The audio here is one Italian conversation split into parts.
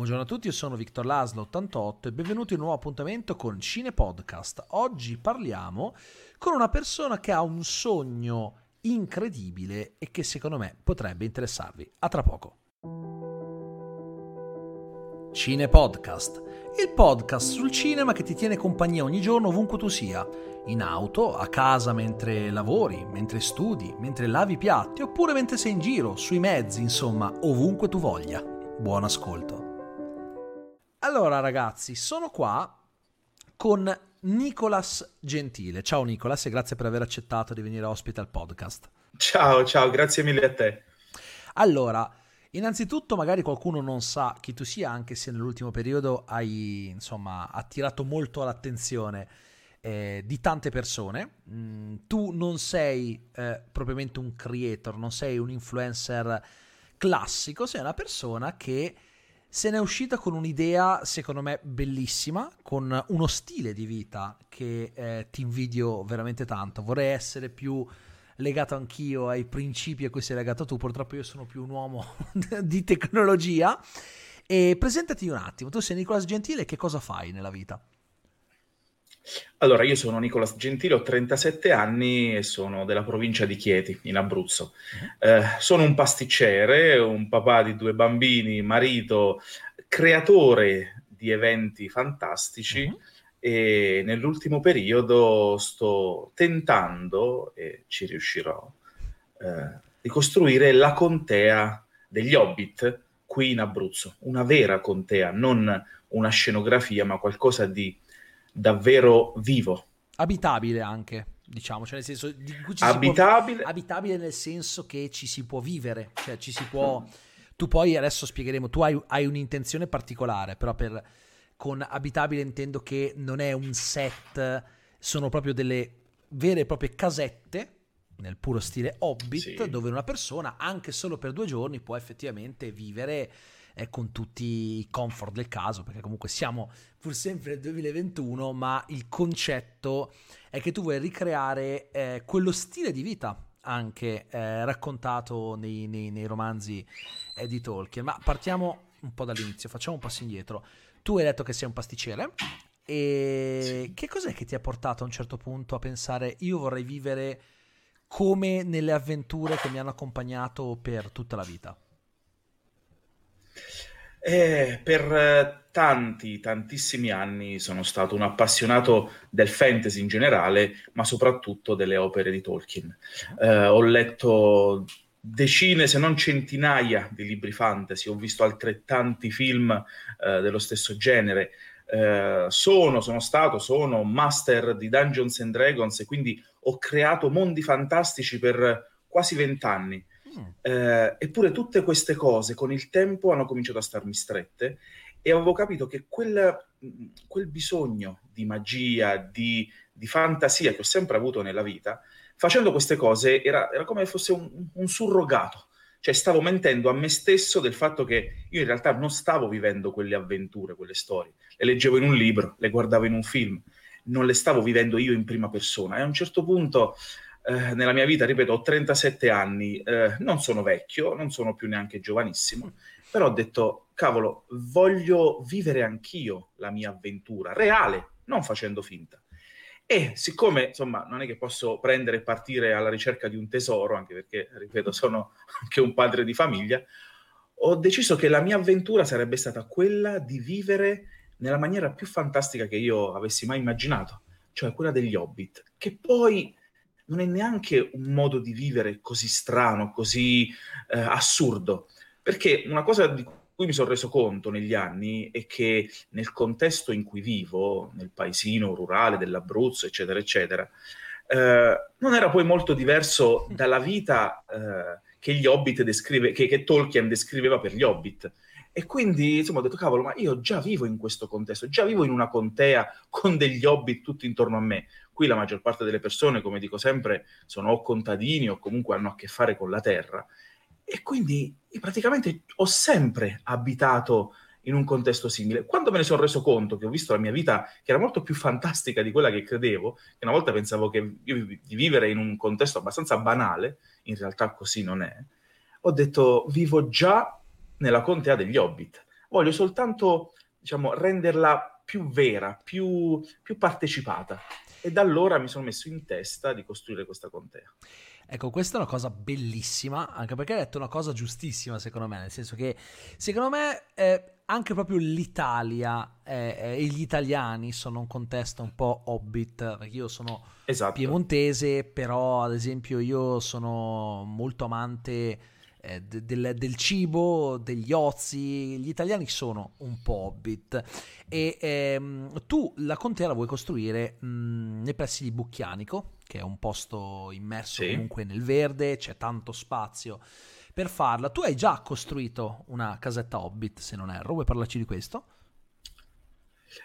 Buongiorno a tutti, io sono Victor Laslo 88 e benvenuti in un nuovo appuntamento con Cine Podcast. Oggi parliamo con una persona che ha un sogno incredibile e che secondo me potrebbe interessarvi. A tra poco. Cine Podcast, il podcast sul cinema che ti tiene compagnia ogni giorno ovunque tu sia, in auto, a casa mentre lavori, mentre studi, mentre lavi piatti oppure mentre sei in giro, sui mezzi, insomma, ovunque tu voglia. Buon ascolto. Allora ragazzi, sono qua con Nicolas Gentile. Ciao Nicolas e grazie per aver accettato di venire ospite al podcast. Ciao, ciao, grazie mille a te. Allora, innanzitutto magari qualcuno non sa chi tu sia, anche se nell'ultimo periodo hai, insomma, attirato molto l'attenzione eh, di tante persone. Mm, tu non sei eh, propriamente un creator, non sei un influencer classico, sei una persona che se n'è uscita con un'idea, secondo me, bellissima, con uno stile di vita che eh, ti invidio veramente tanto. Vorrei essere più legato anch'io ai principi a cui sei legato tu, purtroppo io sono più un uomo di tecnologia. E presentati un attimo, tu sei Nicolas Gentile, che cosa fai nella vita? Allora, io sono Nicolas Gentile, ho 37 anni e sono della provincia di Chieti, in Abruzzo. Uh-huh. Eh, sono un pasticcere, un papà di due bambini, marito, creatore di eventi fantastici uh-huh. e nell'ultimo periodo sto tentando, e ci riuscirò, eh, di costruire la contea degli Hobbit qui in Abruzzo, una vera contea, non una scenografia, ma qualcosa di davvero vivo. Abitabile anche, diciamo, cioè nel senso di cui ci abitabile. Può, abitabile nel senso che ci si può vivere, cioè ci si può... Tu poi adesso spiegheremo, tu hai, hai un'intenzione particolare, però per, con abitabile intendo che non è un set, sono proprio delle vere e proprie casette nel puro stile Hobbit, sì. dove una persona, anche solo per due giorni, può effettivamente vivere eh, con tutti i comfort del caso, perché comunque siamo pur sempre nel 2021, ma il concetto è che tu vuoi ricreare eh, quello stile di vita anche eh, raccontato nei, nei, nei romanzi eh, di Tolkien. Ma partiamo un po' dall'inizio, facciamo un passo indietro. Tu hai detto che sei un pasticcere. E che cos'è che ti ha portato a un certo punto a pensare io vorrei vivere come nelle avventure che mi hanno accompagnato per tutta la vita? Eh, per eh, tanti, tantissimi anni sono stato un appassionato del fantasy in generale, ma soprattutto delle opere di Tolkien. Eh, ho letto decine, se non centinaia di libri fantasy, ho visto altrettanti film eh, dello stesso genere. Eh, sono, sono stato, sono master di Dungeons and Dragons e quindi ho creato mondi fantastici per quasi vent'anni. Eh, eppure tutte queste cose con il tempo hanno cominciato a starmi strette e avevo capito che quel, quel bisogno di magia, di, di, fantasia che ho sempre avuto nella vita, facendo queste cose era, era come se fosse un, un surrogato. Cioè stavo mentendo a me stesso del fatto che io in realtà non stavo vivendo quelle avventure, quelle storie. Le leggevo in un libro, le guardavo in un film, non le stavo vivendo io in prima persona. E a un certo punto eh, nella mia vita, ripeto, ho 37 anni, eh, non sono vecchio, non sono più neanche giovanissimo, però ho detto, cavolo, voglio vivere anch'io la mia avventura, reale, non facendo finta. E siccome, insomma, non è che posso prendere e partire alla ricerca di un tesoro, anche perché, ripeto, sono anche un padre di famiglia, ho deciso che la mia avventura sarebbe stata quella di vivere nella maniera più fantastica che io avessi mai immaginato, cioè quella degli hobbit, che poi non è neanche un modo di vivere così strano, così eh, assurdo. Perché una cosa di cui mi sono reso conto negli anni è che nel contesto in cui vivo, nel paesino rurale dell'Abruzzo, eccetera, eccetera, eh, non era poi molto diverso dalla vita eh, che gli Hobbit descrive, che, che Tolkien descriveva per gli Hobbit. E quindi insomma ho detto, cavolo, ma io già vivo in questo contesto, già vivo in una contea con degli hobbit tutti intorno a me. Qui la maggior parte delle persone, come dico sempre, sono o contadini o comunque hanno a che fare con la terra. E quindi praticamente ho sempre abitato in un contesto simile. Quando me ne sono reso conto che ho visto la mia vita che era molto più fantastica di quella che credevo, che una volta pensavo che di vivere in un contesto abbastanza banale, in realtà così non è, ho detto vivo già nella contea degli Hobbit. voglio soltanto diciamo, renderla più vera, più, più partecipata. E da allora mi sono messo in testa di costruire questa contea. Ecco, questa è una cosa bellissima, anche perché hai detto una cosa giustissima, secondo me, nel senso che secondo me eh, anche proprio l'Italia eh, e gli italiani sono un contesto un po' hobbit, perché io sono esatto. piemontese, però ad esempio io sono molto amante eh, del, del, cibo, degli ozi, gli italiani sono un po' hobbit e ehm, tu la contea la vuoi costruire mh, nei pressi di Bucchianico, che è un posto immerso sì. comunque nel verde, c'è tanto spazio per farla. Tu hai già costruito una casetta hobbit, se non erro, vuoi parlarci di questo?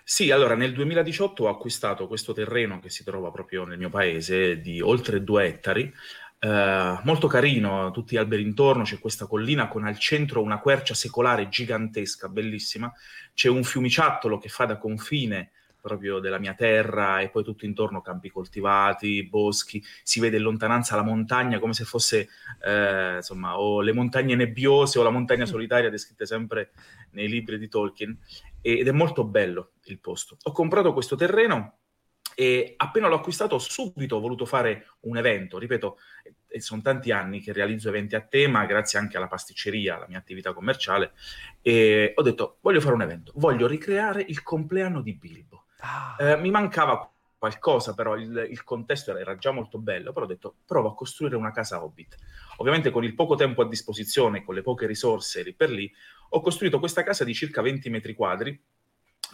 Sì, allora nel 2018 ho acquistato questo terreno che si trova proprio nel mio paese di oltre due ettari eh, molto carino, tutti gli alberi intorno, c'è questa collina con al centro una quercia secolare gigantesca, bellissima, c'è un fiumiciattolo che fa da confine proprio della mia terra e poi tutto intorno campi coltivati, boschi, si vede in lontananza la montagna come se fosse eh, insomma o le montagne nebbiose o la montagna solitaria descritte sempre nei libri di Tolkien ed è molto bello il posto. Ho comprato questo terreno e appena l'ho acquistato, subito ho voluto fare un evento. Ripeto, eh, sono tanti anni che realizzo eventi a tema, grazie anche alla pasticceria, alla mia attività commerciale. E ho detto: voglio fare un evento, voglio ricreare il compleanno di Bilbo. Ah. Eh, mi mancava qualcosa, però il, il contesto era, già molto bello. Però ho detto: provo a costruire una casa hobbit. Ovviamente, con il poco tempo a disposizione, con le poche risorse lì per lì, ho costruito questa casa di circa 20 metri quadri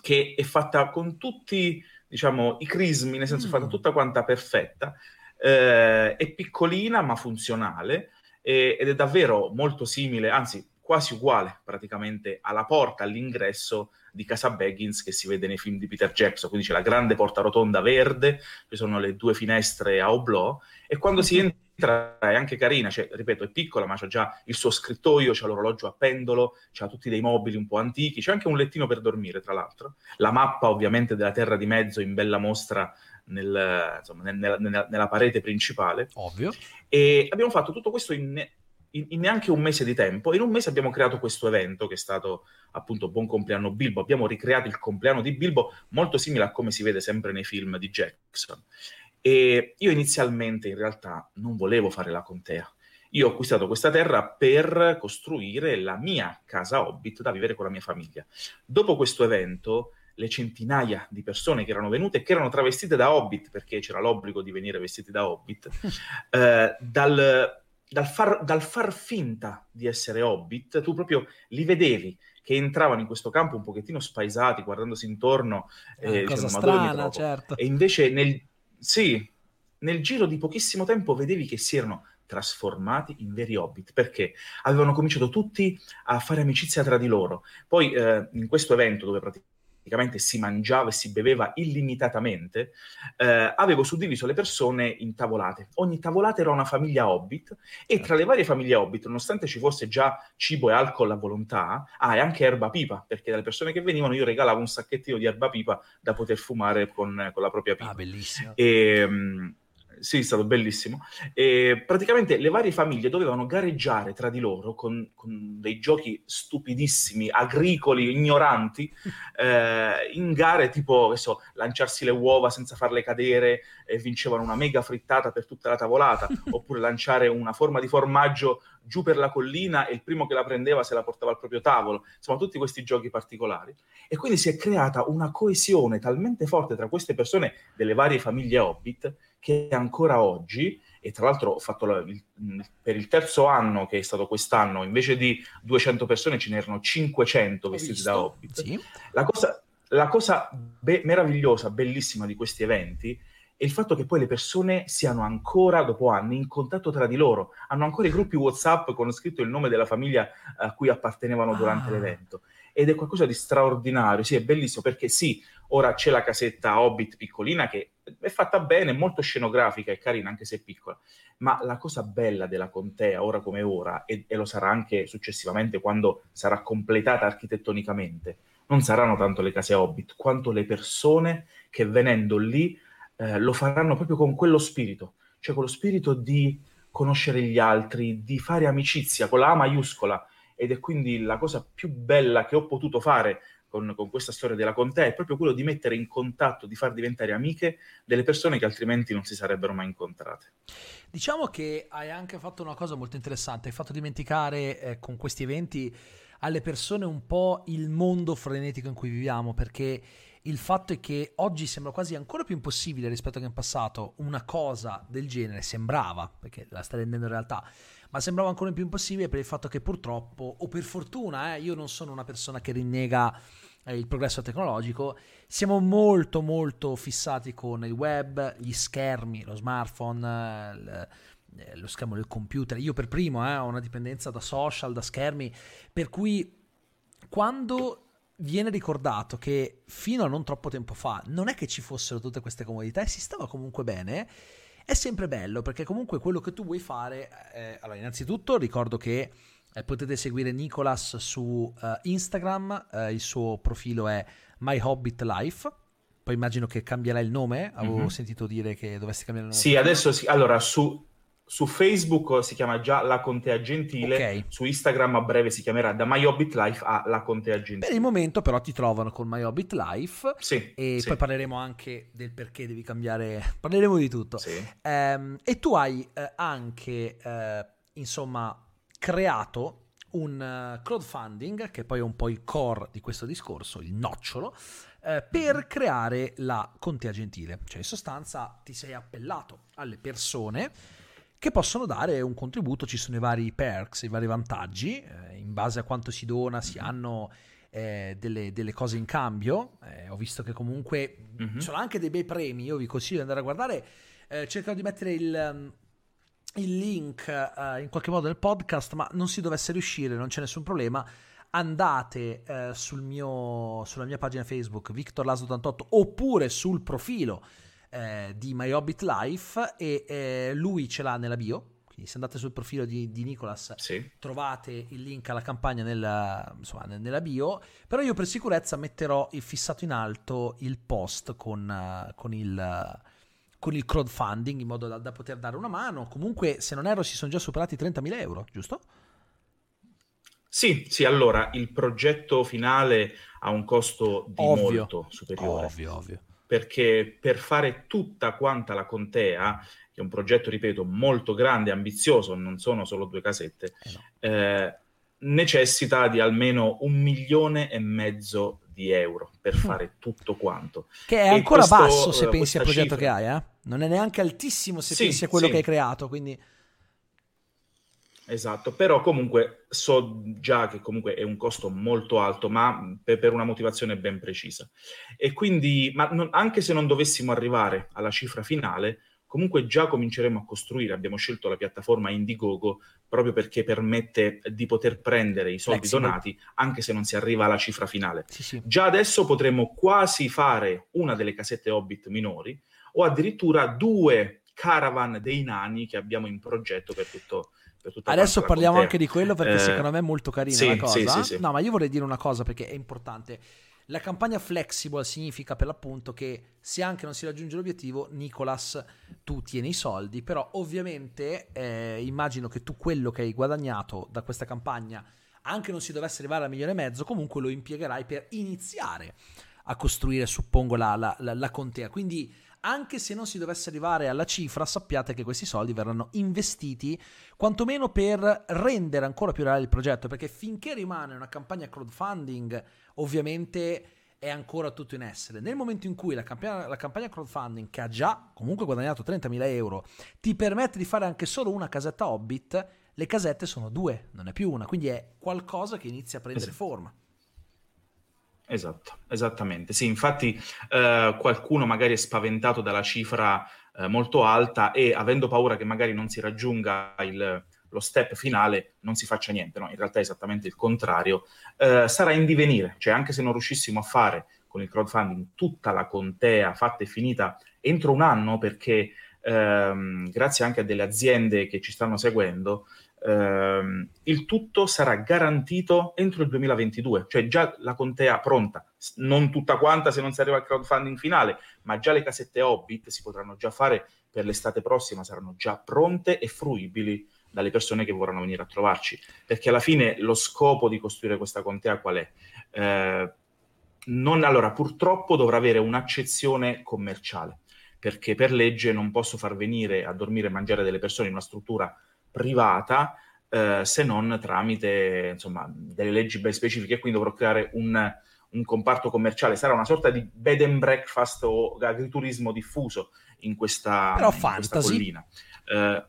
che è fatta con tutti diciamo, i crismi, nel senso mm. fatta tutta quanta perfetta, eh, è piccolina ma funzionale e, ed è davvero molto simile, anzi quasi uguale praticamente alla porta all'ingresso di Casa Baggins che si vede nei film di Peter Jackson, quindi c'è la grande porta rotonda verde, ci sono le due finestre a oblò e quando si entra è anche carina, cioè, ripeto, è piccola, ma c'ha già il suo scrittoio, c'ha l'orologio a pendolo, c'ha tutti dei mobili un po' antichi, c'è anche un lettino per dormire, tra l'altro. La mappa, ovviamente, della Terra di Mezzo in bella mostra nel, insomma, nella, nella, nella, parete principale. Ovvio. E abbiamo fatto tutto questo in, in, in, neanche un mese di tempo. In un mese abbiamo creato questo evento che è stato appunto Buon compleanno Bilbo. Abbiamo ricreato il compleanno di Bilbo molto simile a come si vede sempre nei film di Jackson. E io inizialmente in realtà non volevo fare la contea. Io ho acquistato questa terra per costruire la mia casa Hobbit da vivere con la mia famiglia. Dopo questo evento, le centinaia di persone che erano venute e che erano travestite da Hobbit, perché c'era l'obbligo di venire vestiti da Hobbit, eh, dal, dal, far, dal far finta di essere Hobbit, tu proprio li vedevi che entravano in questo campo un pochettino spaesati, guardandosi intorno. Eh, cosa dicendo, strana, certo. E invece nel, sì, nel giro di pochissimo tempo vedevi che si erano trasformati in veri hobbit perché avevano cominciato tutti a fare amicizia tra di loro. Poi eh, in questo evento dove praticamente praticamente si mangiava e si beveva illimitatamente, eh, avevo suddiviso le persone in tavolate. Ogni tavolata era una famiglia hobbit e tra le varie famiglie hobbit, nonostante ci fosse già cibo e alcol a volontà, ah, e anche erba pipa, perché dalle persone che venivano io regalavo un sacchettino di erba pipa da poter fumare con, con la propria pipa. Ah, bellissimo. E, um, sì, è stato bellissimo. E praticamente le varie famiglie dovevano gareggiare tra di loro con, con dei giochi stupidissimi, agricoli, ignoranti, eh, in gare tipo, so, lanciarsi le uova senza farle cadere e vincevano una mega frittata per tutta la tavolata, oppure lanciare una forma di formaggio giù per la collina e il primo che la prendeva se la portava al proprio tavolo. Insomma, tutti questi giochi particolari. E quindi si è creata una coesione talmente forte tra queste persone delle varie famiglie Hobbit che ancora oggi, e tra l'altro ho fatto la, il, per il terzo anno che è stato quest'anno, invece di 200 persone ce n'erano 500 ho vestiti da Hobbit. Sì. La cosa, la cosa be- meravigliosa, bellissima di questi eventi è il fatto che poi le persone siano ancora, dopo anni, in contatto tra di loro, hanno ancora i gruppi WhatsApp con scritto il nome della famiglia a cui appartenevano durante ah. l'evento. Ed è qualcosa di straordinario, sì, è bellissimo perché sì, ora c'è la casetta Hobbit piccolina che è fatta bene, molto scenografica e carina, anche se è piccola. Ma la cosa bella della contea, ora come ora, e, e lo sarà anche successivamente quando sarà completata architettonicamente, non saranno tanto le case Hobbit, quanto le persone che venendo lì eh, lo faranno proprio con quello spirito, cioè con lo spirito di conoscere gli altri, di fare amicizia con la A maiuscola ed è quindi la cosa più bella che ho potuto fare con, con, questa storia della contea è proprio quello di mettere in contatto, di far diventare amiche delle persone che altrimenti non si sarebbero mai incontrate. Diciamo che hai anche fatto una cosa molto interessante, hai fatto dimenticare eh, con questi eventi alle persone un po' il mondo frenetico in cui viviamo, perché il fatto è che oggi sembra quasi ancora più impossibile rispetto a che in passato una cosa del genere sembrava, perché la sta rendendo realtà, ma sembrava ancora più impossibile per il fatto che purtroppo, o per fortuna, eh, io non sono una persona che rinnega eh, il progresso tecnologico, siamo molto molto fissati con il web, gli schermi, lo smartphone, il, eh, lo schermo del computer. Io per primo eh, ho una dipendenza da social, da schermi, per cui quando viene ricordato che fino a non troppo tempo fa non è che ci fossero tutte queste comodità e si stava comunque bene, è sempre bello perché comunque quello che tu vuoi fare, eh, allora innanzitutto ricordo che eh, potete seguire Nicolas su uh, Instagram, uh, il suo profilo è My Hobbit Life. Poi immagino che cambierà il nome. Avevo mm-hmm. sentito dire che dovessi cambiare il nome. Sì, adesso sì. Allora, su, su Facebook si chiama già La Contea Gentile, okay. su Instagram a breve si chiamerà da My Hobbit Life a La Contea Gentile. Per il momento però ti trovano con My Hobbit Life sì, e sì. poi parleremo anche del perché devi cambiare, parleremo di tutto. Sì. Um, e tu hai uh, anche, uh, insomma, creato un eh, crowdfunding, che poi è un po' il core di questo discorso, il nocciolo, eh, per mm-hmm. creare la contea gentile. Cioè, in sostanza, ti sei appellato alle persone che possono dare un contributo, ci sono i vari perks, i vari vantaggi, eh, in base a quanto si dona si hanno eh, delle, delle, cose in cambio, eh, ho visto che comunque mm-hmm. ci sono anche dei bei premi, io vi consiglio di andare a guardare, eh, cercherò di mettere il, mm, il link in qualche modo nel podcast, ma non si dovesse riuscire, non c'è nessun problema, andate sul mio, sulla mia pagina Facebook, Victor Laso88, oppure sul profilo eh, di My Hobbit Life e eh, lui ce l'ha nella bio. Quindi se andate sul profilo di, di Nicolas sì. trovate il link alla campagna nella, insomma, nella, bio. Però io per sicurezza metterò fissato in alto il post con, uh, con il con il crowdfunding in modo da, da, poter dare una mano. Comunque, se non erro, si sono già superati i 30.000 euro, giusto? Sì, sì, allora il progetto finale ha un costo di ovvio, molto superiore. Ovvio, ovvio perché per fare tutta quanta la contea, che è un progetto, ripeto, molto grande, ambizioso, non sono solo due casette, eh no. eh, necessita di almeno un milione e mezzo di euro per mm. fare tutto quanto. Che è ancora questo, basso se pensi al progetto cifra... che hai, eh? non è neanche altissimo se sì, pensi a quello sì. che hai creato, quindi... Esatto, però comunque so già che comunque è un costo molto alto, ma per, per una motivazione ben precisa. E quindi, ma non, anche se non dovessimo arrivare alla cifra finale, comunque già cominceremo a costruire. Abbiamo scelto la piattaforma Indiegogo proprio perché permette di poter prendere i soldi Flexible. donati anche se non si arriva alla cifra finale. Sì, sì. Già adesso potremo quasi fare una delle casette Hobbit minori o addirittura due caravan dei nani che abbiamo in progetto per tutto Adesso parliamo anche di quello perché eh, secondo me è molto carina sì, la cosa. Sì, sì, no, ma io vorrei dire una cosa perché è importante. La campagna flexible significa per l'appunto che se anche non si raggiunge l'obiettivo, Nicolas, tu tieni i soldi, però ovviamente eh, immagino che tu quello che hai guadagnato da questa campagna, anche non si dovesse arrivare a milione e mezzo, comunque lo impiegherai per iniziare a costruire, suppongo, la, la, la, la contea. Quindi anche se non si dovesse arrivare alla cifra, sappiate che questi soldi verranno investiti quantomeno per rendere ancora più reale il progetto, perché finché rimane una campagna crowdfunding, ovviamente è ancora tutto in essere. Nel momento in cui la campagna, la campagna crowdfunding, che ha già comunque guadagnato 30.000 euro, ti permette di fare anche solo una casetta Hobbit, le casette sono due, non è più una, quindi è qualcosa che inizia a prendere esatto. forma. Esatto, esattamente. Sì, infatti eh, qualcuno magari è spaventato dalla cifra eh, molto alta e avendo paura che magari non si raggiunga il, lo step finale non si faccia niente, no? in realtà è esattamente il contrario, eh, sarà in divenire, cioè anche se non riuscissimo a fare con il crowdfunding tutta la contea fatta e finita entro un anno, perché ehm, grazie anche a delle aziende che ci stanno seguendo, ehm, il tutto sarà garantito entro il 2022, cioè già la contea pronta, non tutta quanta se non si arriva al crowdfunding finale, ma già le casette Hobbit si potranno già fare per l'estate prossima, saranno già pronte e fruibili dalle persone che vorranno venire a trovarci, perché alla fine lo scopo di costruire questa contea qual è? Eh, non, allora, purtroppo dovrà avere un'accezione commerciale, perché per legge non posso far venire a dormire e mangiare delle persone in una struttura privata eh, se non tramite insomma, delle leggi ben specifiche, quindi dovrò creare un, un, comparto commerciale. Sarà una sorta di bed and breakfast o agriturismo diffuso in questa, Però in questa collina. Eh,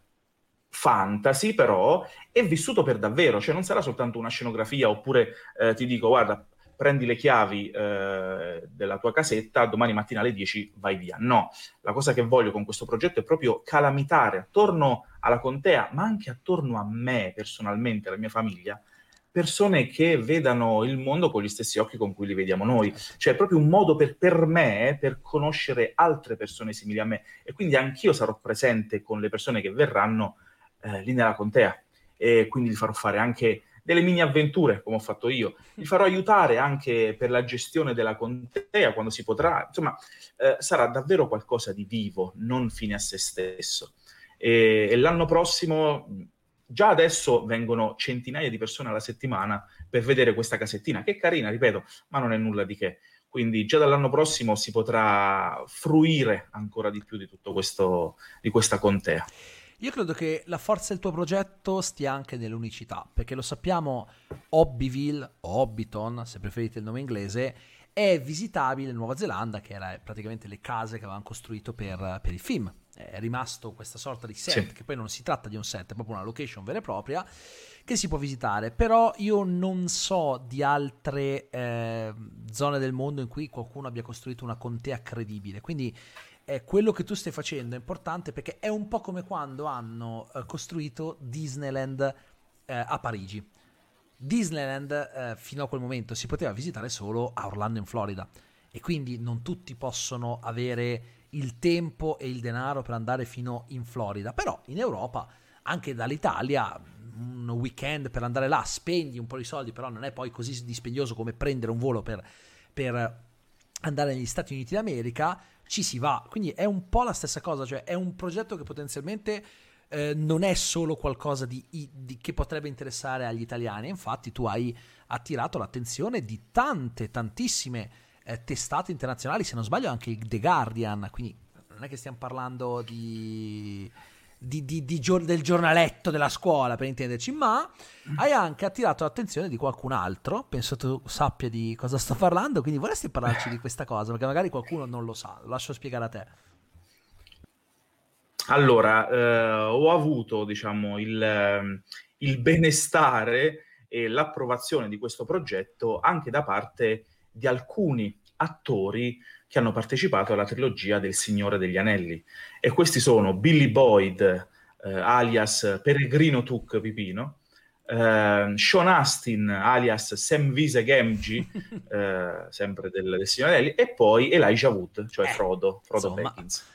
fantasy, però è vissuto per davvero, cioè non sarà soltanto una scenografia oppure eh, ti dico guarda prendi le chiavi eh, della tua casetta, domani mattina alle 10 vai via. No, la cosa che voglio con questo progetto è proprio calamitare attorno alla contea, ma anche attorno a me personalmente, alla mia famiglia, persone che vedano il mondo con gli stessi occhi con cui li vediamo noi. Cioè è proprio un modo per, per me per conoscere altre persone simili a me e quindi anch'io sarò presente con le persone che verranno eh, lì nella contea e quindi li farò fare anche delle mini avventure, come ho fatto io. Vi farò aiutare anche per la gestione della contea quando si potrà. Insomma, eh, sarà davvero qualcosa di vivo, non fine a se stesso. E, e l'anno prossimo, già adesso vengono centinaia di persone alla settimana per vedere questa casettina, che è carina, ripeto, ma non è nulla di che. Quindi già dall'anno prossimo si potrà fruire ancora di più di tutto questo, di questa contea. Io credo che la forza del tuo progetto stia anche nell'unicità, perché lo sappiamo, Hobbyville o Hobbiton, se preferite il nome inglese, è visitabile in Nuova Zelanda, che era praticamente le case che avevano costruito per, per il film. È rimasto questa sorta di set, sì. che poi non si tratta di un set, è proprio una location vera e propria, che si può visitare. Però io non so di altre eh, zone del mondo in cui qualcuno abbia costruito una contea credibile. Quindi eh, quello che tu stai facendo è importante perché è un po' come quando hanno eh, costruito Disneyland eh, a Parigi. Disneyland eh, fino a quel momento si poteva visitare solo a Orlando in Florida e quindi non tutti possono avere il tempo e il denaro per andare fino in Florida, però in Europa, anche dall'Italia, un weekend per andare là, spendi un po' di soldi, però non è poi così dispendioso come prendere un volo per, per andare negli Stati Uniti d'America, ci si va. Quindi è un po' la stessa cosa, cioè è un progetto che potenzialmente eh, non è solo qualcosa di, di, che potrebbe interessare agli italiani. Infatti tu hai attirato l'attenzione di tante, tantissime eh, testate internazionali, se non sbaglio anche il The Guardian, quindi non è che stiamo parlando di di, di, di gior- del giornaletto della scuola, per intenderci, ma hai anche attirato l'attenzione di qualcun altro. Penso tu sappia di cosa sto parlando, quindi vorresti parlarci di questa cosa, perché magari qualcuno non lo sa. Lo lascio spiegare a te. Allora, eh, ho avuto, diciamo, il, il benestare e l'approvazione di questo progetto anche da parte di alcuni attori che hanno partecipato alla trilogia del Signore degli Anelli. E questi sono Billy Boyd, eh, alias Peregrino Tuk Pipino, eh, Sean Astin, alias Sam Vise Gamgee, eh, sempre del, del Signore degli Anelli, e poi Elijah Wood, cioè eh, Frodo, Frodo Baggins.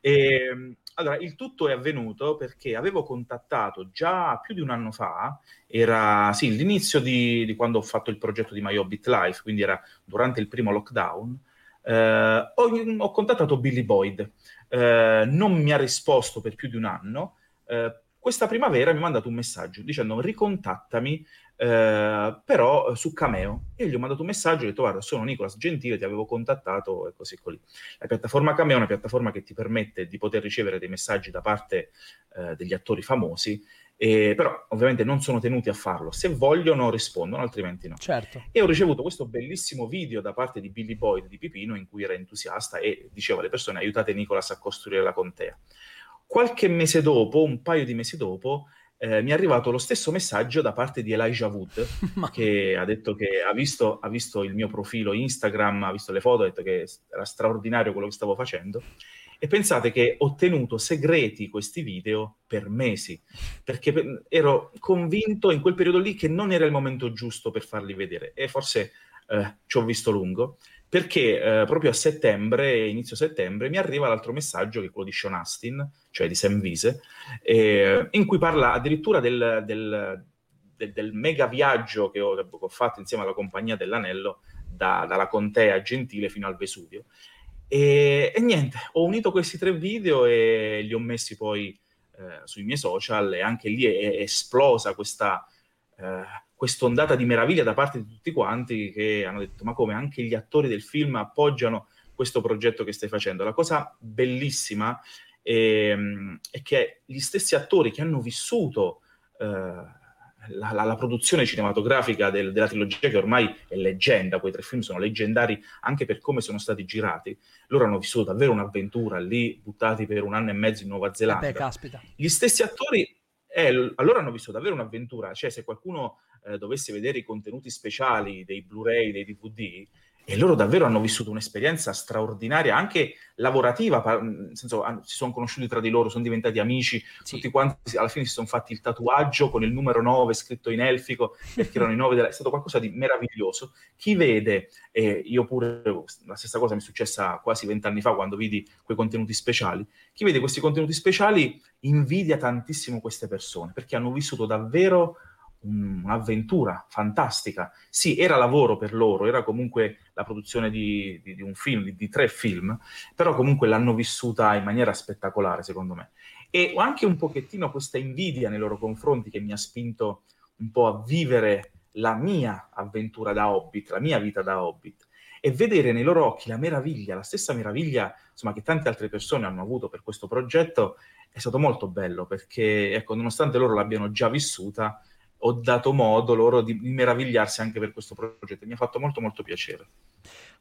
E, allora, il tutto è avvenuto perché avevo contattato già più di un anno fa, era sì, l'inizio di, di quando ho fatto il progetto di My Hobbit Life, quindi era durante il primo lockdown, eh, ho, ho, contattato Billy Boyd, eh, non mi ha risposto per più di un anno. Eh, questa primavera mi ha mandato un messaggio dicendo ricontattami eh, però su Cameo e gli ho mandato un messaggio e ho detto guarda sono Nicolas Gentile ti avevo contattato e così così la piattaforma Cameo è una piattaforma che ti permette di poter ricevere dei messaggi da parte eh, degli attori famosi eh, però ovviamente non sono tenuti a farlo. Se vogliono rispondono, altrimenti no. Certo. E ho ricevuto questo bellissimo video da parte di Billy Boyd di Pipino in cui era entusiasta e diceva alle persone aiutate Nicolas a costruire la contea. Qualche mese dopo, un paio di mesi dopo, eh, mi è arrivato lo stesso messaggio da parte di Elijah Wood, che ha detto che ha visto, ha visto, il mio profilo Instagram, ha visto le foto, ha detto che era straordinario quello che stavo facendo. E pensate che ho tenuto segreti questi video per mesi, perché ero convinto in quel periodo lì che non era il momento giusto per farli vedere. E forse eh, ci ho visto lungo, perché eh, proprio a settembre, inizio settembre, mi arriva l'altro messaggio che è quello di Sean Astin, cioè di Sam Vise, eh, in cui parla addirittura del, del, del, del mega viaggio che ho, che ho, fatto insieme alla Compagnia dell'Anello da, dalla Contea Gentile fino al Vesuvio. E, e, niente, ho unito questi tre video e li ho messi poi eh, sui miei social e anche lì è, è esplosa questa, eh, quest'ondata di meraviglia da parte di tutti quanti che hanno detto ma come anche gli attori del film appoggiano questo progetto che stai facendo. La cosa bellissima è, ehm, è che gli stessi attori che hanno vissuto eh, la, la, la, produzione cinematografica del, della trilogia che ormai è leggenda, quei tre film sono leggendari anche per come sono stati girati, loro hanno vissuto davvero un'avventura lì, buttati per un anno e mezzo in Nuova Zelanda. Eh beh, caspita. Gli stessi attori, eh, allora hanno vissuto davvero un'avventura, cioè se qualcuno eh, dovesse vedere i contenuti speciali dei Blu-ray, dei DVD, e loro davvero hanno vissuto un'esperienza straordinaria, anche lavorativa, nel senso si sono conosciuti tra di loro, sono diventati amici, sì. tutti quanti alla fine si sono fatti il tatuaggio con il numero 9 scritto in elfico, perché erano i 9 della... è stato qualcosa di meraviglioso. Chi vede, e io pure, la stessa cosa mi è successa quasi vent'anni fa quando vidi quei contenuti speciali, chi vede questi contenuti speciali invidia tantissimo queste persone, perché hanno vissuto davvero un'avventura fantastica. Sì, era lavoro per loro, era comunque la produzione di, di, di un film, di, di, tre film, però comunque l'hanno vissuta in maniera spettacolare, secondo me. E ho anche un pochettino questa invidia nei loro confronti che mi ha spinto un po' a vivere la mia avventura da Hobbit, la mia vita da Hobbit, e vedere nei loro occhi la meraviglia, la stessa meraviglia insomma, che tante altre persone hanno avuto per questo progetto, è stato molto bello perché, ecco, nonostante loro l'abbiano già vissuta, ho dato modo loro di, di meravigliarsi anche per questo progetto. Mi ha fatto molto molto piacere.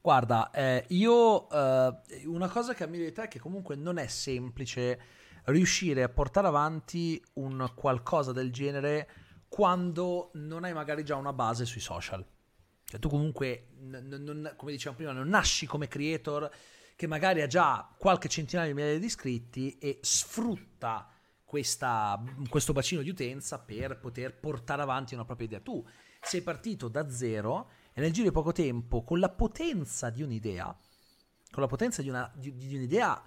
Guarda, eh, io eh, una cosa che ammiro di te è che comunque non è semplice riuscire a portare avanti un qualcosa del genere quando non hai magari già una base sui social. Cioè tu comunque, n- n- come dicevamo prima, non nasci come creator che magari ha già qualche centinaio di migliaia di iscritti e sfrutta questa, questo bacino di utenza per poter portare avanti una propria idea. Tu sei partito da zero e nel giro di poco tempo, con la potenza di un'idea, con la potenza di, una, di, di un'idea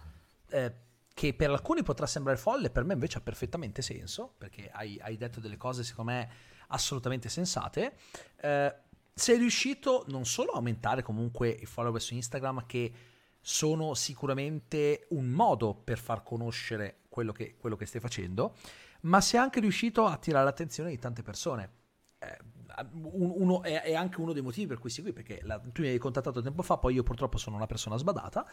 eh, che per alcuni potrà sembrare folle, per me invece ha perfettamente senso, perché hai, hai detto delle cose secondo me assolutamente sensate, eh, sei riuscito non solo a aumentare comunque i follower su Instagram che sono sicuramente un modo per far conoscere quello che, quello che stai facendo, ma sei anche riuscito a attirare l'attenzione di tante persone. Eh, uno, è, è, anche uno dei motivi per cui segui, perché la, tu mi hai contattato tempo fa, poi io purtroppo sono una persona sbadata.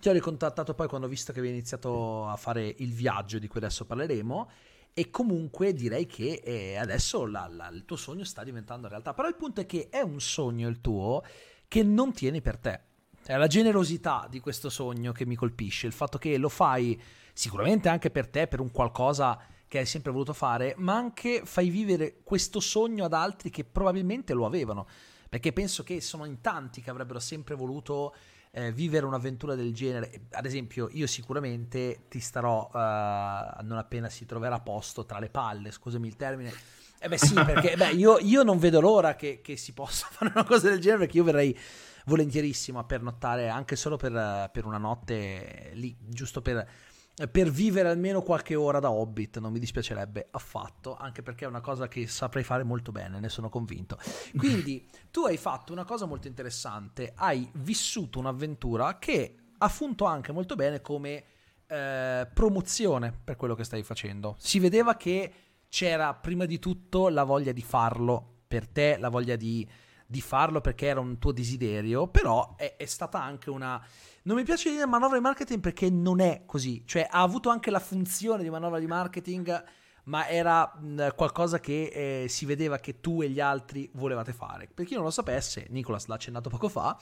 Ti ho ricontattato poi quando ho visto che avevi iniziato a fare il viaggio di cui adesso parleremo. E comunque direi che eh, adesso la, la, il tuo sogno sta diventando realtà. Però il punto è che è un sogno il tuo che non tieni per te. È la generosità di questo sogno che mi colpisce, il fatto che lo fai sicuramente anche per te, per un qualcosa che hai sempre voluto fare, ma anche fai vivere questo sogno ad altri che probabilmente lo avevano. Perché penso che sono in tanti che avrebbero sempre voluto eh, vivere un'avventura del genere. Ad esempio, io sicuramente ti starò uh, non appena si troverà a posto tra le palle, scusami il termine. Eh beh sì, perché beh, io, io, non vedo l'ora che, che, si possa fare una cosa del genere, perché io verrei volentierissimo a pernottare anche solo per, per una notte lì, giusto per per vivere almeno qualche ora da Hobbit, non mi dispiacerebbe affatto, anche perché è una cosa che saprei fare molto bene, ne sono convinto. Quindi tu hai fatto una cosa molto interessante, hai vissuto un'avventura che ha funto anche molto bene come eh, promozione per quello che stai facendo. Si vedeva che c'era prima di tutto la voglia di farlo per te, la voglia di, di farlo perché era un tuo desiderio, però è, è stata anche una non mi piace dire manovra di marketing perché non è così, cioè ha avuto anche la funzione di manovra di marketing, ma era mh, qualcosa che eh, si vedeva che tu e gli altri volevate fare. Per chi non lo sapesse, Nicolas l'ha accennato poco fa,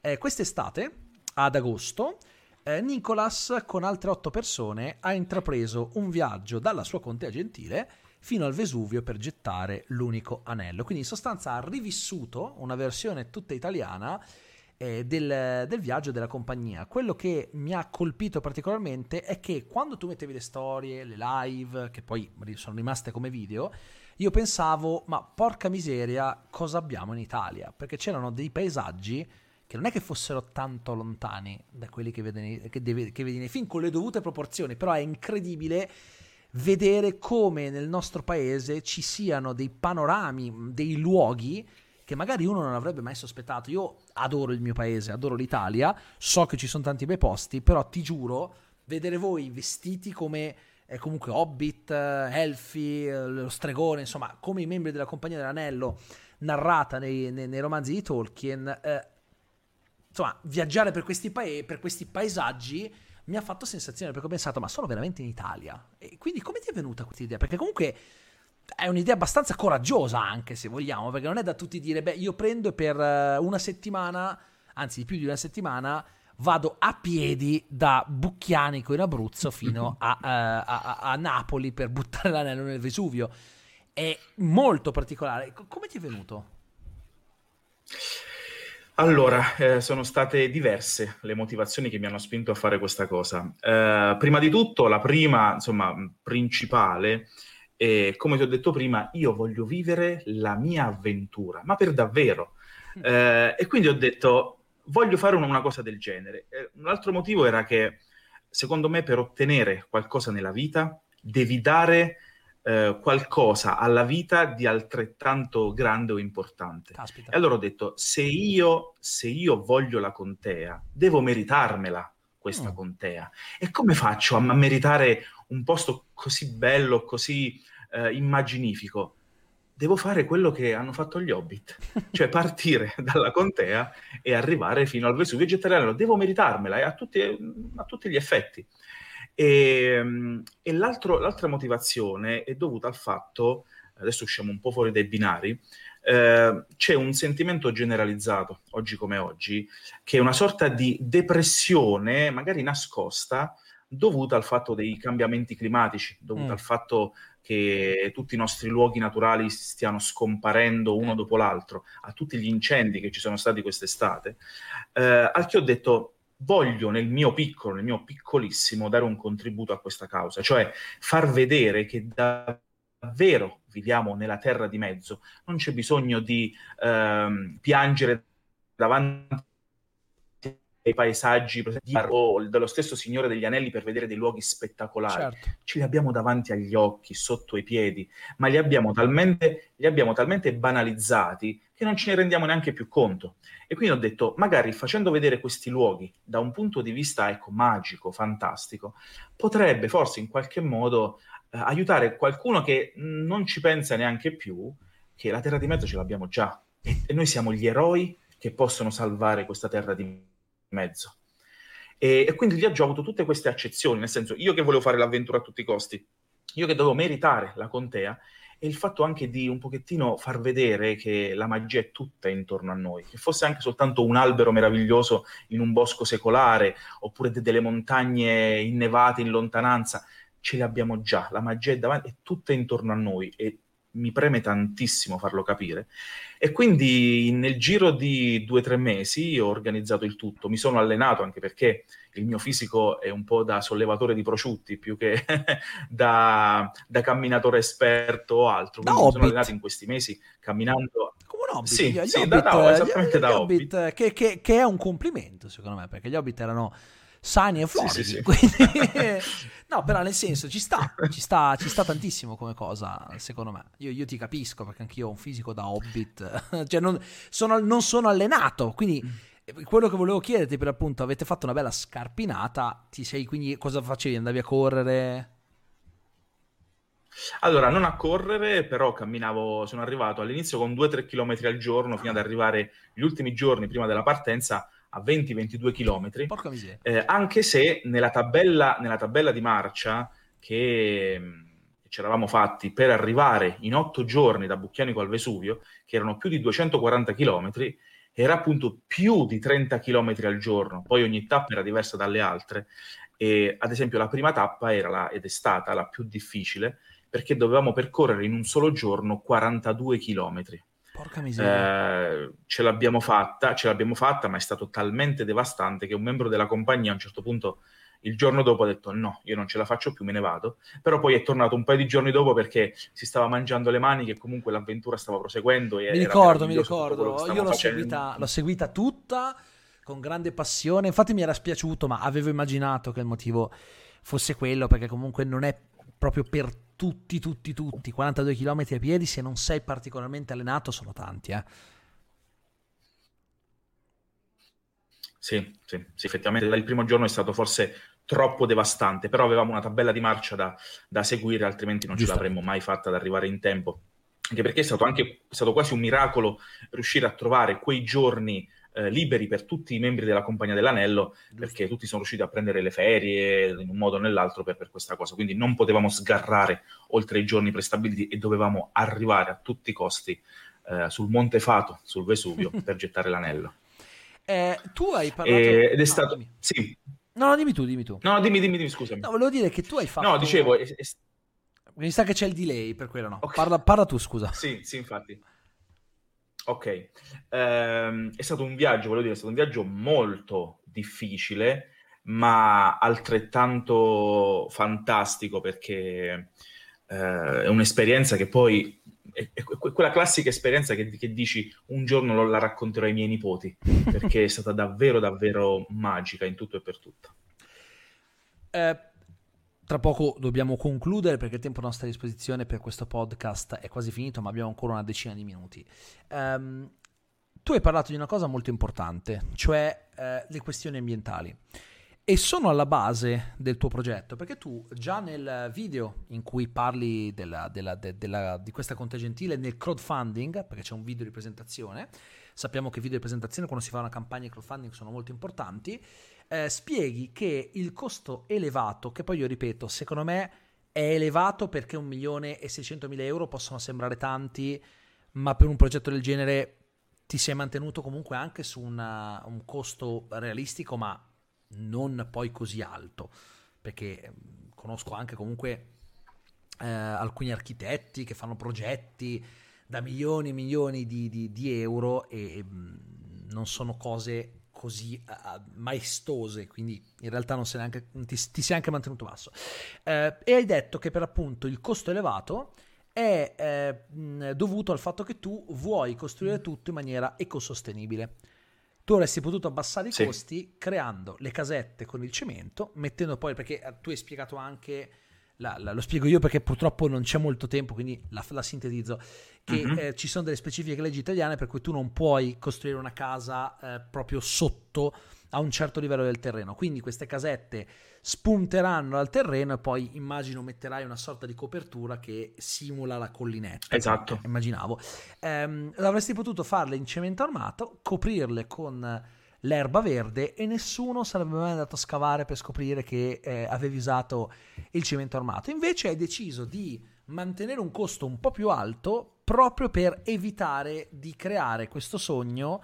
eh, quest'estate, ad agosto, eh, Nicolas con altre otto persone ha intrapreso un viaggio dalla sua contea gentile fino al Vesuvio per gettare l'unico anello. Quindi in sostanza ha rivissuto una versione tutta italiana eh, del, del, viaggio della compagnia. Quello che mi ha colpito particolarmente è che quando tu mettevi le storie, le live, che poi sono rimaste come video, io pensavo, ma porca miseria, cosa abbiamo in Italia? Perché c'erano dei paesaggi che non è che fossero tanto lontani da quelli che vedi, che, deve, che vedi nei film, con le dovute proporzioni, però è incredibile vedere come nel nostro paese ci siano dei panorami, dei luoghi che magari uno non avrebbe mai sospettato. Io adoro il mio paese, adoro l'Italia, so che ci sono tanti bei posti, però ti giuro, vedere voi vestiti come è comunque Hobbit, Elfi, lo stregone, insomma, come i membri della Compagnia dell'Anello narrata nei, nei, nei romanzi di Tolkien, eh, insomma, viaggiare per questi, pae- per questi paesaggi mi ha fatto sensazione perché ho pensato, ma sono veramente in Italia? E quindi come ti è venuta questa idea? Perché comunque è un'idea abbastanza coraggiosa anche se vogliamo, perché non è da tutti dire, beh, io prendo per eh, una settimana, anzi di più di una settimana, vado a piedi da Bucchianico in Abruzzo fino a, uh, a, a, Napoli per buttare l'anello nel Vesuvio. È molto particolare. Come ti è venuto? Allora, eh, sono state diverse le motivazioni che mi hanno spinto a fare questa cosa. Eh, prima di tutto, la prima, insomma, principale, è, come ti ho detto prima, io voglio vivere la mia avventura, ma per davvero. Mm. Eh, e quindi ho detto, voglio fare una, una cosa del genere. Eh, un altro motivo era che, secondo me, per ottenere qualcosa nella vita, devi dare eh, qualcosa alla vita di altrettanto grande o importante. Caspita. E allora ho detto, se io, se io voglio la contea, devo meritarmela questa mm. contea. E come faccio a, meritare un posto così bello, così eh, immaginifico? Devo fare quello che hanno fatto gli Hobbit, cioè partire dalla contea e arrivare fino al Vesuvio e gettare Devo meritarmela e a tutti, a tutti gli effetti. E, ehm, e l'altra motivazione è dovuta al fatto, adesso usciamo un po' fuori dai binari, eh, c'è un sentimento generalizzato, oggi come oggi, che è una sorta di depressione, magari nascosta, dovuta al fatto dei cambiamenti climatici, dovuta mm. al fatto che tutti i nostri luoghi naturali stiano scomparendo uno dopo l'altro, a tutti gli incendi che ci sono stati quest'estate, eh, al che ho detto voglio nel mio piccolo, nel mio piccolissimo, dare un contributo a questa causa, cioè far vedere che davvero viviamo nella terra di mezzo, non c'è bisogno di ehm, piangere davanti ai paesaggi o dello stesso Signore degli Anelli per vedere dei luoghi spettacolari. Certo. Ce li abbiamo davanti agli occhi, sotto i piedi, ma li abbiamo talmente, li abbiamo talmente banalizzati che non ce ne rendiamo neanche più conto. E quindi ho detto, magari facendo vedere questi luoghi da un punto di vista ecco, magico, fantastico, potrebbe forse in qualche modo eh, aiutare qualcuno che non ci pensa neanche più che la terra di mezzo ce l'abbiamo già e, e noi siamo gli eroi che possono salvare questa terra di mezzo. E, e quindi viaggio ha avuto tutte queste accezioni, nel senso io che volevo fare l'avventura a tutti i costi, io che dovevo meritare la contea, e il fatto anche di un pochettino far vedere che la magia è tutta intorno a noi, che fosse anche soltanto un albero meraviglioso in un bosco secolare, oppure de- delle montagne innevate in lontananza, ce le abbiamo già, la magia è davanti, è tutta intorno a noi e mi preme tantissimo farlo capire. E quindi nel giro di due o tre mesi ho organizzato il tutto, mi sono allenato anche perché il mio fisico è un po' da sollevatore di prosciutti più che da, da, camminatore esperto o altro. Quindi mi sono allenato in questi mesi camminando. Come un hobbit? Sì, gli, sì, hobbit, da, no, esattamente gli, da hobbit. hobbit che, che, che, è un complimento secondo me, perché gli hobbit erano sani e floridi. Sì, sì, quindi... no, però nel senso ci sta, ci sta, ci sta tantissimo come cosa, secondo me. Io, io ti capisco perché anch'io ho un fisico da hobbit, cioè non sono, non sono allenato, quindi mm. quello che volevo chiederti per appunto, avete fatto una bella scarpinata, ti sei quindi cosa facevi? Andavi a correre? Allora, non a correre, però camminavo, sono arrivato all'inizio con 2-3 km al giorno fino ad arrivare gli ultimi giorni prima della partenza a 20-22 km, eh, anche se nella tabella, nella tabella di marcia che ci eravamo fatti per arrivare in otto giorni da Bucchianico al Vesuvio, che erano più di 240 km, era appunto più di 30 km al giorno, poi ogni tappa era diversa dalle altre, e ad esempio la prima tappa era la, ed è stata la più difficile, perché dovevamo percorrere in un solo giorno 42 chilometri. Porca miseria. Eh, ce l'abbiamo fatta, ce l'abbiamo fatta, ma è stato talmente devastante che un membro della compagnia a un certo punto il giorno dopo ha detto no, io non ce la faccio più, me ne vado. Però poi è tornato un paio di giorni dopo perché si stava mangiando le mani che comunque l'avventura stava proseguendo. mi ricordo, mi ricordo. Io l'ho seguita, l'ho seguita tutta con grande passione. Infatti mi era spiaciuto, ma avevo immaginato che il motivo fosse quello perché comunque non è proprio per tutti, tutti, tutti, 42 km a piedi, se non sei particolarmente allenato, sono tanti, eh. Sì, sì, sì, effettivamente il primo giorno è stato forse troppo devastante, però avevamo una tabella di marcia da, da seguire, altrimenti non ce l'avremmo mai fatta ad arrivare in tempo. Anche perché è stato, anche, è stato quasi un miracolo riuscire a trovare quei giorni eh, liberi per tutti i membri della Compagnia dell'Anello, perché tutti sono riusciti a prendere le ferie in un modo o nell'altro per, per, questa cosa. Quindi non potevamo sgarrare oltre i giorni prestabiliti e dovevamo arrivare a tutti i costi eh, sul Monte Fato, sul Vesuvio, per gettare l'anello. Eh, tu hai parlato... Eh, ed è stato... No, sì. No, no, dimmi tu, dimmi tu. No, dimmi, dimmi, dimmi, scusami. No, volevo dire che tu hai fatto... No, dicevo... È, è... Mi sa che c'è il delay, per quello no. Okay. Parla, parla, tu, scusa. Sì, sì, infatti. Ok. Ehm, è stato un viaggio, volevo dire, è stato un viaggio molto difficile, ma altrettanto fantastico perché eh, è un'esperienza che poi è, è, quella classica esperienza che, che, dici un giorno la racconterò ai miei nipoti perché è stata davvero davvero magica in tutto e per tutto eh, tra poco dobbiamo concludere perché il tempo a nostra disposizione per questo podcast è quasi finito ma abbiamo ancora una decina di minuti. Um, tu hai parlato di una cosa molto importante cioè eh, le questioni ambientali. E sono alla base del tuo progetto, perché tu già nel video in cui parli della, della, de, della, di questa conte gentile, nel crowdfunding, perché c'è un video di presentazione, sappiamo che video di presentazione quando si fa una campagna di crowdfunding sono molto importanti, eh, spieghi che il costo elevato, che poi io ripeto, secondo me è elevato perché un milione e 600 mila euro possono sembrare tanti, ma per un progetto del genere ti sei mantenuto comunque anche su una, un costo realistico, ma non poi così alto, perché ehm, conosco anche comunque eh, alcuni architetti che fanno progetti da milioni e milioni di, di, di euro e, e, mm, non sono cose così uh, maestose, quindi in realtà non sei neanche, ti, ti sei anche mantenuto basso. Eh, e hai detto che per appunto il costo elevato è eh, dovuto al fatto che tu vuoi costruire tutto in maniera ecosostenibile. Tu avresti potuto abbassare i sì. costi creando le casette con il cemento, mettendo poi, perché tu hai spiegato anche, la, la, lo spiego io perché purtroppo non c'è molto tempo, quindi la, la sintetizzo, che mm-hmm. eh, ci sono delle specifiche leggi italiane per cui tu non puoi costruire una casa eh, proprio sotto a un certo livello del terreno. Quindi queste casette spunteranno dal terreno e poi immagino metterai una sorta di copertura che simula la collinetta. Esatto. Immaginavo. Ehm, avresti potuto farle in cemento armato, coprirle con l'erba verde e nessuno sarebbe mai andato a scavare per scoprire che eh, avevi usato il cemento armato. Invece hai deciso di mantenere un costo un po' più alto proprio per evitare di creare questo sogno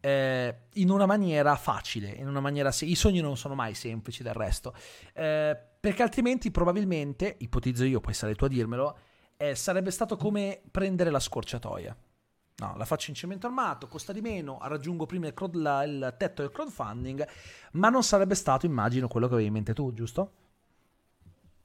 eh, in una maniera facile, in una maniera se- i sogni non sono mai semplici del resto, eh, perché altrimenti probabilmente, ipotizzo io, poi sarai tu a dirmelo, eh, sarebbe stato come prendere la scorciatoia. No, la faccio in cemento armato, costa di meno, raggiungo prima il, crowd, la, il tetto del crowdfunding, ma non sarebbe stato, immagino, quello che avevi in mente tu, giusto?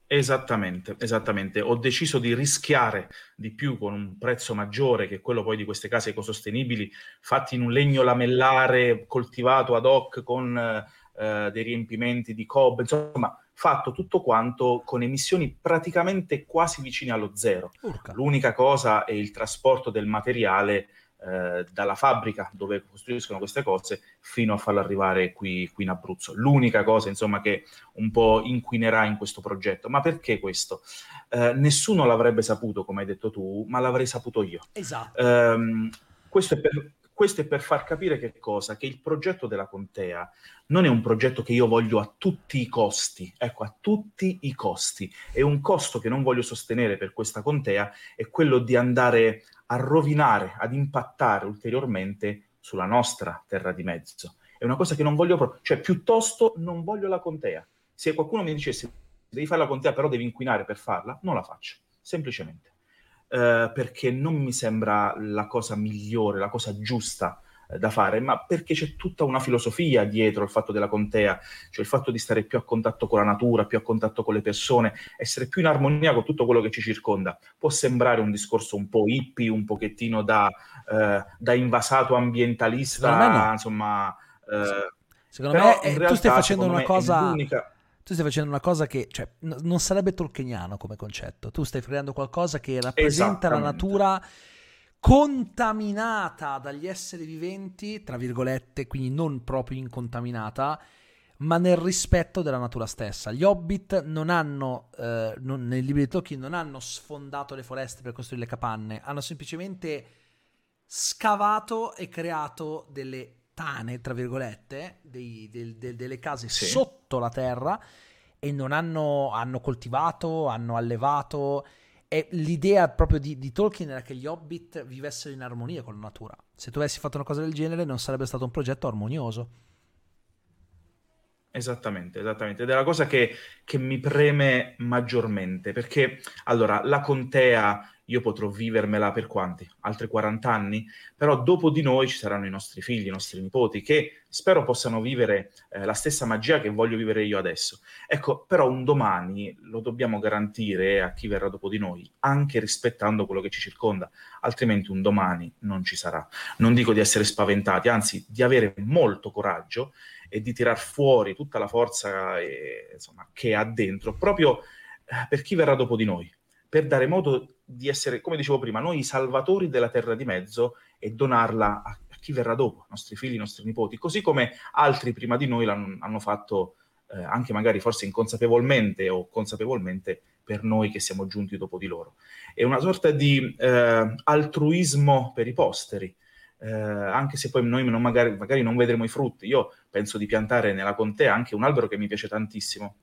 Esattamente, esattamente. Ho deciso di rischiare di più con un prezzo maggiore che quello poi di queste case ecosostenibili fatte in un legno lamellare coltivato ad hoc con eh, dei riempimenti di cob, insomma, fatto tutto quanto con emissioni praticamente quasi vicine allo zero. Urca. L'unica cosa è il trasporto del materiale eh, dalla fabbrica dove costruiscono queste cose fino a farlo arrivare qui, qui, in Abruzzo. L'unica cosa, insomma, che un po' inquinerà in questo progetto. Ma perché questo? Eh, nessuno l'avrebbe saputo, come hai detto tu, ma l'avrei saputo io. Esatto. Eh, questo è per, questo è per far capire che cosa? Che il progetto della contea non è un progetto che io voglio a tutti i costi, ecco, a tutti i costi. E un costo che non voglio sostenere per questa contea è quello di andare a rovinare, ad impattare ulteriormente sulla nostra terra di mezzo. È una cosa che non voglio proprio, cioè piuttosto non voglio la contea. Se qualcuno mi dicesse devi fare la contea però devi inquinare per farla, non la faccio, semplicemente. Uh, perché non mi sembra la cosa migliore, la cosa giusta da fare, ma perché c'è tutta una filosofia dietro il fatto della contea, cioè il fatto di stare più a contatto con la natura, più a contatto con le persone, essere più in armonia con tutto quello che ci circonda. Può sembrare un discorso un po' hippie, un pochettino da, eh, da invasato ambientalista, no. insomma... Eh, Secondo me è, realtà, tu stai facendo una cosa... Tu stai facendo una cosa che cioè, n- non sarebbe tolkieniano come concetto. Tu stai creando qualcosa che rappresenta la natura contaminata dagli esseri viventi, tra virgolette, quindi non proprio incontaminata, ma nel rispetto della natura stessa. Gli hobbit non hanno, eh, non, nei libri di Tolkien, non hanno sfondato le foreste per costruire le capanne, hanno semplicemente scavato e creato delle tane, tra virgolette, dei, del, del, delle case sì. sotto la terra e non hanno, hanno coltivato, hanno allevato. E l'idea proprio di, di, Tolkien era che gli hobbit vivessero in armonia con la natura. Se tu avessi fatto una cosa del genere, non sarebbe stato un progetto armonioso. Esattamente, esattamente. Ed è la cosa che, che mi preme maggiormente, perché allora la contea io potrò vivermela per quanti? Altri 40 anni? Però dopo di noi ci saranno i nostri figli, i nostri nipoti, che spero possano vivere eh, la stessa magia che voglio vivere io adesso. Ecco, però un domani lo dobbiamo garantire a chi verrà dopo di noi, anche rispettando quello che ci circonda, altrimenti un domani non ci sarà. Non dico di essere spaventati, anzi di avere molto coraggio e di tirar fuori tutta la forza eh, insomma, che ha dentro, proprio eh, per chi verrà dopo di noi, per dare modo di essere, come dicevo prima, noi i salvatori della terra di mezzo e donarla a, chi verrà dopo, i nostri figli, i nostri nipoti, così come altri prima di noi hanno fatto eh, anche magari forse inconsapevolmente o consapevolmente per noi che siamo giunti dopo di loro. È una sorta di eh, altruismo per i posteri, eh, anche se poi noi non magari, magari, non vedremo i frutti. Io penso di piantare nella contea anche un albero che mi piace tantissimo,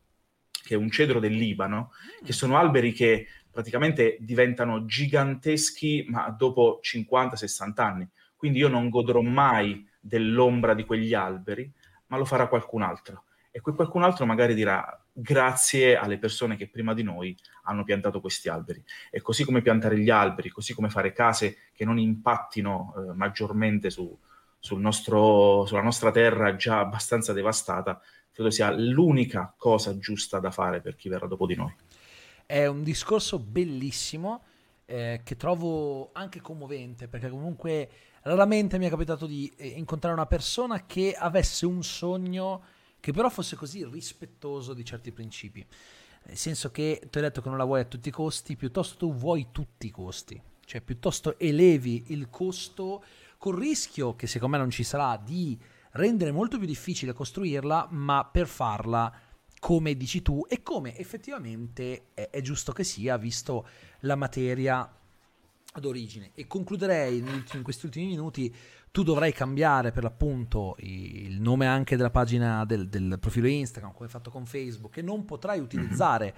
che è un cedro del Libano, che sono alberi che praticamente diventano giganteschi ma dopo 50-60 anni. Quindi io non godrò mai dell'ombra di quegli alberi, ma lo farà qualcun altro. E quel qualcun altro magari dirà grazie alle persone che prima di noi hanno piantato questi alberi. E così come piantare gli alberi, così come fare case che non impattino eh, maggiormente su, sul nostro, sulla nostra terra già abbastanza devastata, credo sia l'unica cosa giusta da fare per chi verrà dopo di noi. È un discorso bellissimo eh, che trovo anche commovente perché comunque raramente mi è capitato di eh, incontrare una persona che avesse un sogno che però fosse così rispettoso di certi principi. Nel senso che tu hai detto che non la vuoi a tutti i costi, piuttosto tu vuoi tutti i costi, cioè piuttosto elevi il costo col rischio che secondo me non ci sarà di rendere molto più difficile costruirla, ma per farla come dici tu e come effettivamente è, è giusto che sia visto la materia d'origine. E concluderei in questi ultimi minuti tu dovrai cambiare per l'appunto il nome anche della pagina del, del profilo Instagram, come hai fatto con Facebook, e non potrai mhm. utilizzare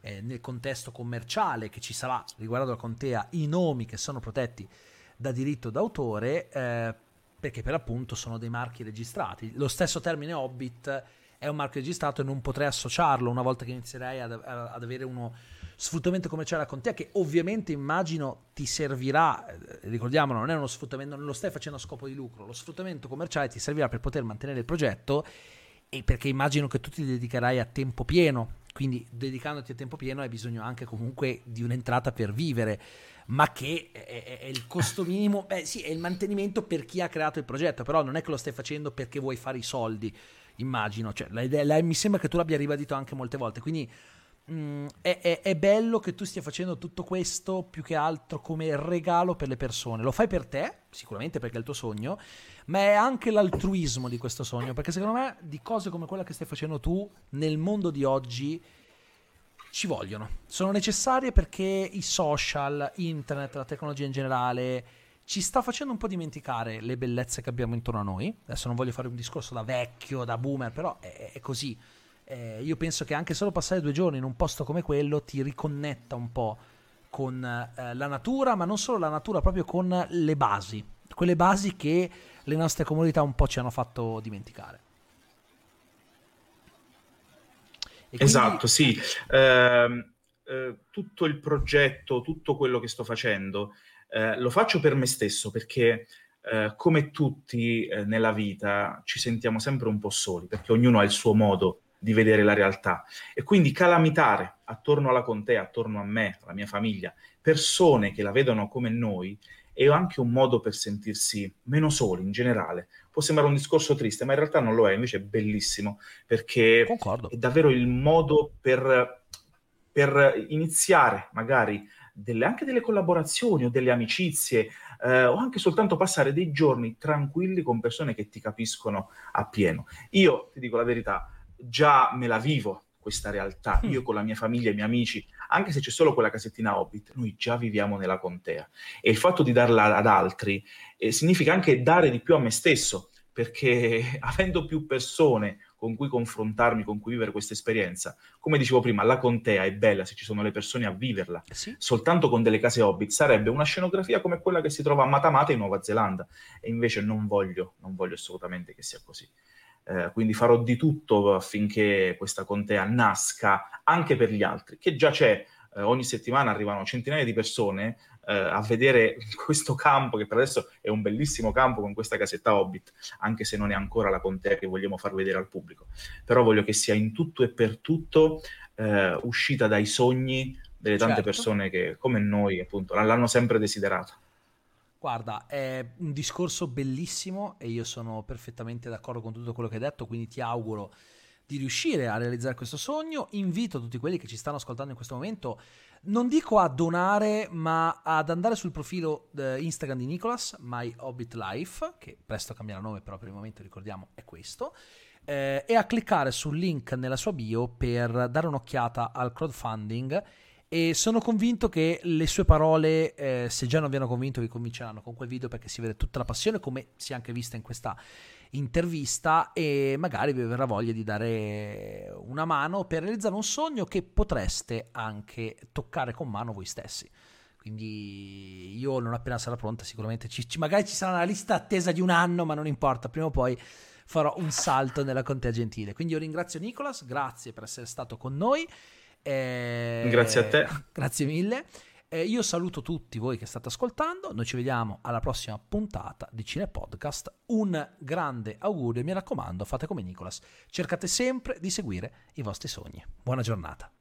eh, nel contesto commerciale che ci sarà riguardo la contea i nomi che sono protetti da diritto d'autore, eh, perché per l'appunto sono dei marchi registrati. Lo stesso termine Hobbit è un marchio registrato e non potrei associarlo una volta che inizierei ad, ad avere uno sfruttamento commerciale con te che ovviamente immagino ti servirà, eh, ricordiamolo, non è uno sfruttamento, non lo stai facendo a scopo di lucro, lo sfruttamento commerciale ti servirà per poter mantenere il progetto e perché immagino che tu ti dedicherai a tempo pieno, quindi dedicandoti a tempo pieno hai bisogno anche comunque di un'entrata per vivere, ma che è, è il costo minimo, beh sì, è il mantenimento per chi ha creato il progetto, però non è che lo stai facendo perché vuoi fare i soldi, immagino, cioè, la, la, mi sembra che tu l'abbia ribadito anche molte volte, quindi Mm, è, è, è, bello che tu stia facendo tutto questo più che altro come regalo per le persone. Lo fai per te, sicuramente perché è il tuo sogno, ma è anche l'altruismo di questo sogno, perché secondo me di cose come quella che stai facendo tu nel mondo di oggi ci vogliono. Sono necessarie perché i social, internet, la tecnologia in generale ci sta facendo un po' dimenticare le bellezze che abbiamo intorno a noi. Adesso non voglio fare un discorso da vecchio, da boomer, però è, è così eh, io penso che anche solo passare due giorni in un posto come quello ti riconnetta un po' con eh, la natura, ma non solo la natura, proprio con le basi, quelle basi che le nostre comunità un po' ci hanno fatto dimenticare. Quindi... Esatto, sì. Eh, eh, tutto il progetto, tutto quello che sto facendo, eh, lo faccio per me stesso perché eh, come tutti eh, nella vita ci sentiamo sempre un po' soli, perché ognuno ha il suo modo di vedere la realtà. E quindi calamitare attorno alla contea, attorno a me, alla mia famiglia, persone che la vedono come noi, è anche un modo per sentirsi meno soli in generale. Può sembrare un discorso triste, ma in realtà non lo è, invece è bellissimo, perché Concordo. è davvero il modo per, per iniziare magari delle, anche delle collaborazioni o delle amicizie, eh, o anche soltanto passare dei giorni tranquilli con persone che ti capiscono appieno. Io ti dico la verità, già me la vivo questa realtà. Mm. Io con la mia famiglia e i miei amici, anche se c'è solo quella casettina Hobbit, noi già viviamo nella contea. E il fatto di darla ad altri eh, significa anche dare di più a me stesso, perché avendo più persone con cui confrontarmi, con cui vivere questa esperienza, come dicevo prima, la contea è bella se ci sono le persone a viverla. Eh sì. Soltanto con delle case Hobbit sarebbe una scenografia come quella che si trova a Matamata in Nuova Zelanda. E invece non voglio, non voglio assolutamente che sia così. Eh, quindi farò di tutto affinché questa contea nasca anche per gli altri, che già c'è. Eh, ogni settimana arrivano centinaia di persone eh, a vedere questo campo, che per adesso è un bellissimo campo con questa casetta Hobbit, anche se non è ancora la contea che vogliamo far vedere al pubblico. Però voglio che sia in tutto e per tutto eh, uscita dai sogni delle tante certo. persone che, come noi, appunto, l'hanno sempre desiderato. Guarda, è un discorso bellissimo e io sono perfettamente d'accordo con tutto quello che hai detto, quindi ti auguro di riuscire a realizzare questo sogno. Invito tutti quelli che ci stanno ascoltando in questo momento, non dico a donare, ma ad andare sul profilo eh, Instagram di Nicolas, My Hobbit Life, che presto cambierà nome, però per il momento ricordiamo è questo. Eh, e a cliccare sul link nella sua bio per dare un'occhiata al crowdfunding e sono convinto che le sue parole, eh, se già non vi hanno convinto, vi convinceranno con quel video perché si vede tutta la passione, come si è anche vista in questa intervista e magari vi verrà voglia di dare una mano per realizzare un sogno che potreste anche toccare con mano voi stessi. Quindi io non appena sarà pronta sicuramente ci, ci, magari ci sarà una lista attesa di un anno, ma non importa, prima o poi farò un salto nella contea gentile. Quindi io ringrazio Nicolas, grazie per essere stato con noi. Eh, grazie a te. Grazie mille. Eh, io saluto tutti voi che state ascoltando. Noi ci vediamo alla prossima puntata di Cine Podcast. Un grande augurio e mi raccomando, fate come Nicolas. Cercate sempre di seguire i vostri sogni. Buona giornata.